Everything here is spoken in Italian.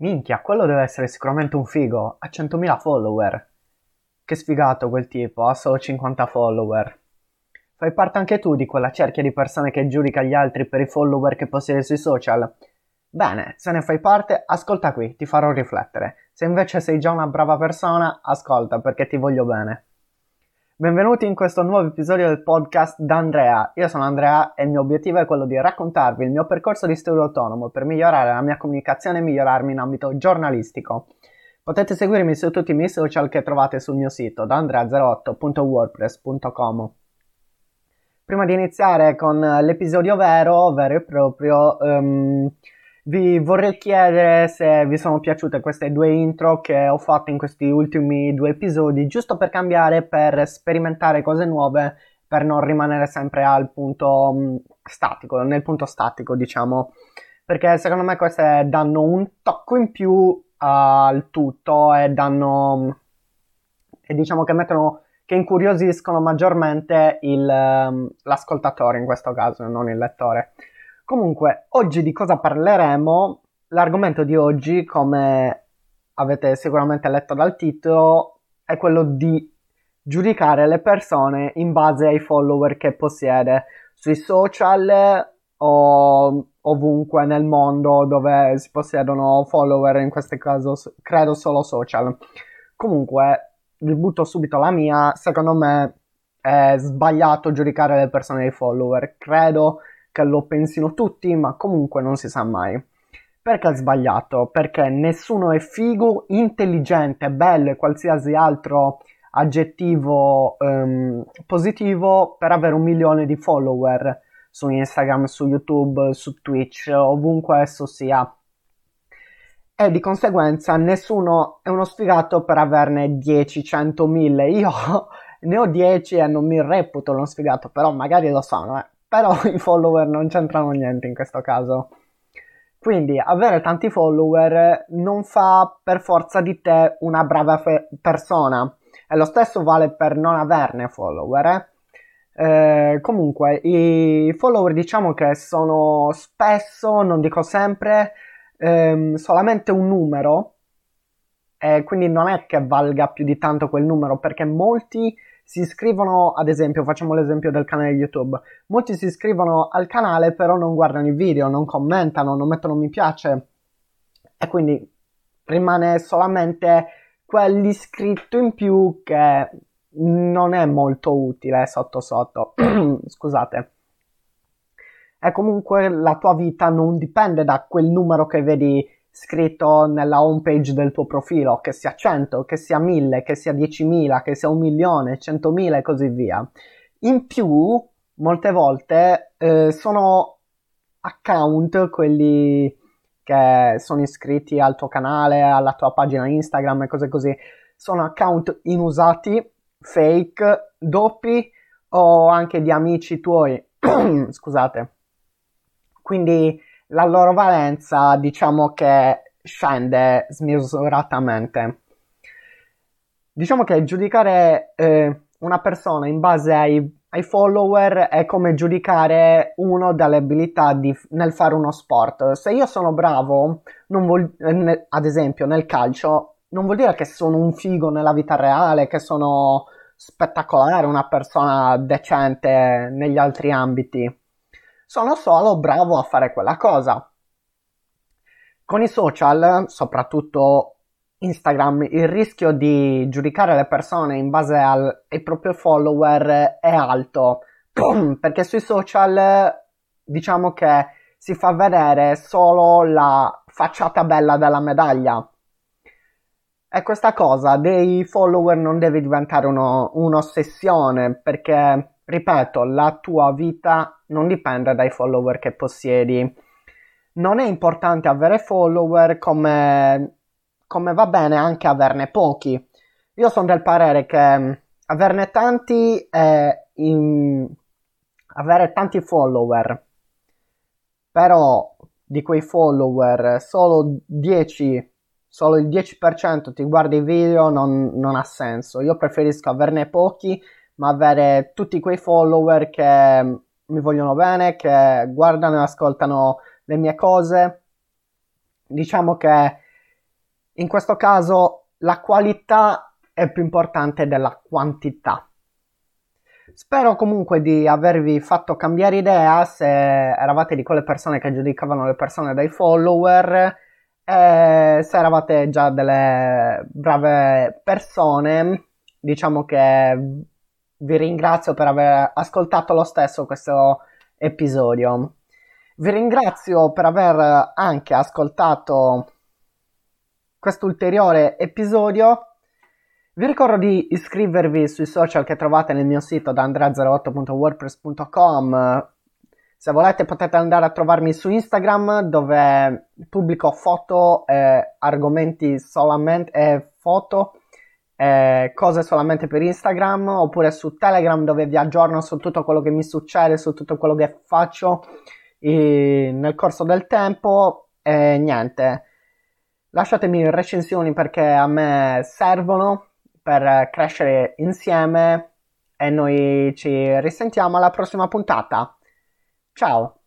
Minchia, quello deve essere sicuramente un figo. Ha 100.000 follower. Che sfigato quel tipo, ha solo 50 follower. Fai parte anche tu di quella cerchia di persone che giudica gli altri per i follower che possiede sui social? Bene, se ne fai parte, ascolta qui, ti farò riflettere. Se invece sei già una brava persona, ascolta perché ti voglio bene. Benvenuti in questo nuovo episodio del podcast da Andrea. Io sono Andrea e il mio obiettivo è quello di raccontarvi il mio percorso di studio autonomo per migliorare la mia comunicazione e migliorarmi in ambito giornalistico. Potete seguirmi su tutti i miei social che trovate sul mio sito dandrea08.wordpress.com. Prima di iniziare con l'episodio vero, vero e proprio, um, vi vorrei chiedere se vi sono piaciute queste due intro che ho fatto in questi ultimi due episodi, giusto per cambiare, per sperimentare cose nuove, per non rimanere sempre al punto mm, statico, nel punto statico, diciamo. Perché secondo me queste danno un tocco in più al tutto e danno e diciamo che mettono che incuriosiscono maggiormente il, um, l'ascoltatore in questo caso, non il lettore. Comunque, oggi di cosa parleremo? L'argomento di oggi, come avete sicuramente letto dal titolo, è quello di giudicare le persone in base ai follower che possiede sui social o ovunque nel mondo dove si possiedono follower, in questo caso credo solo social. Comunque, vi butto subito la mia, secondo me è sbagliato giudicare le persone ai follower. Credo che lo pensino tutti, ma comunque non si sa mai. Perché è sbagliato? Perché nessuno è figo, intelligente, bello e qualsiasi altro aggettivo um, positivo per avere un milione di follower su Instagram, su YouTube, su Twitch, ovunque esso sia. E di conseguenza nessuno è uno sfigato per averne 10, 100, 1000. Io ne ho 10 e non mi reputo uno sfigato, però magari lo eh però i follower non c'entrano niente in questo caso. Quindi avere tanti follower non fa per forza di te una brava fe- persona. E lo stesso vale per non averne follower. Eh? Eh, comunque, i follower diciamo che sono spesso, non dico sempre, ehm, solamente un numero. E quindi non è che valga più di tanto quel numero, perché molti si iscrivono, ad esempio, facciamo l'esempio del canale YouTube, molti si iscrivono al canale però non guardano i video, non commentano, non mettono mi piace e quindi rimane solamente quell'iscritto in più che non è molto utile sotto sotto. Scusate. E comunque la tua vita non dipende da quel numero che vedi scritto nella home page del tuo profilo, che sia 100, che sia 1000, che sia 10.000, che sia un milione, 100.000 e così via. In più, molte volte eh, sono account quelli che sono iscritti al tuo canale, alla tua pagina Instagram e cose così, sono account inusati, fake, doppi o anche di amici tuoi. Scusate. Quindi la loro valenza diciamo che scende smisuratamente. Diciamo che giudicare eh, una persona in base ai, ai, follower è come giudicare uno dalle abilità di, nel fare uno sport. Se io sono bravo, vuol, eh, ad esempio nel calcio, non vuol dire che sono un figo nella vita reale, che sono spettacolare, una persona decente negli altri ambiti sono solo bravo a fare quella cosa. Con i social, soprattutto Instagram, il rischio di giudicare le persone in base al, ai propri follower è alto, perché sui social diciamo che si fa vedere solo la facciata bella della medaglia. E questa cosa dei follower non deve diventare uno, un'ossessione, perché Ripeto, la tua vita non dipende dai follower che possiedi. Non è importante avere follower come, come va bene anche averne pochi. Io sono del parere che mm, averne tanti è in... avere tanti follower, però di quei follower solo 10 solo il 10% ti guarda i video non, non ha senso. Io preferisco averne pochi ma avere tutti quei follower che mi vogliono bene, che guardano e ascoltano le mie cose. Diciamo che in questo caso la qualità è più importante della quantità. Spero comunque di avervi fatto cambiare idea se eravate di quelle persone che giudicavano le persone dai follower e se eravate già delle brave persone. Diciamo che vi ringrazio per aver ascoltato lo stesso questo episodio. Vi ringrazio per aver anche ascoltato questo ulteriore episodio. Vi ricordo di iscrivervi sui social che trovate nel mio sito da andrea08.wordpress.com. Se volete potete andare a trovarmi su Instagram dove pubblico foto e argomenti solamente e foto e cose solamente per Instagram oppure su Telegram dove vi aggiorno su tutto quello che mi succede, su tutto quello che faccio nel corso del tempo e niente. Lasciatemi recensioni perché a me servono per crescere insieme e noi ci risentiamo alla prossima puntata. Ciao!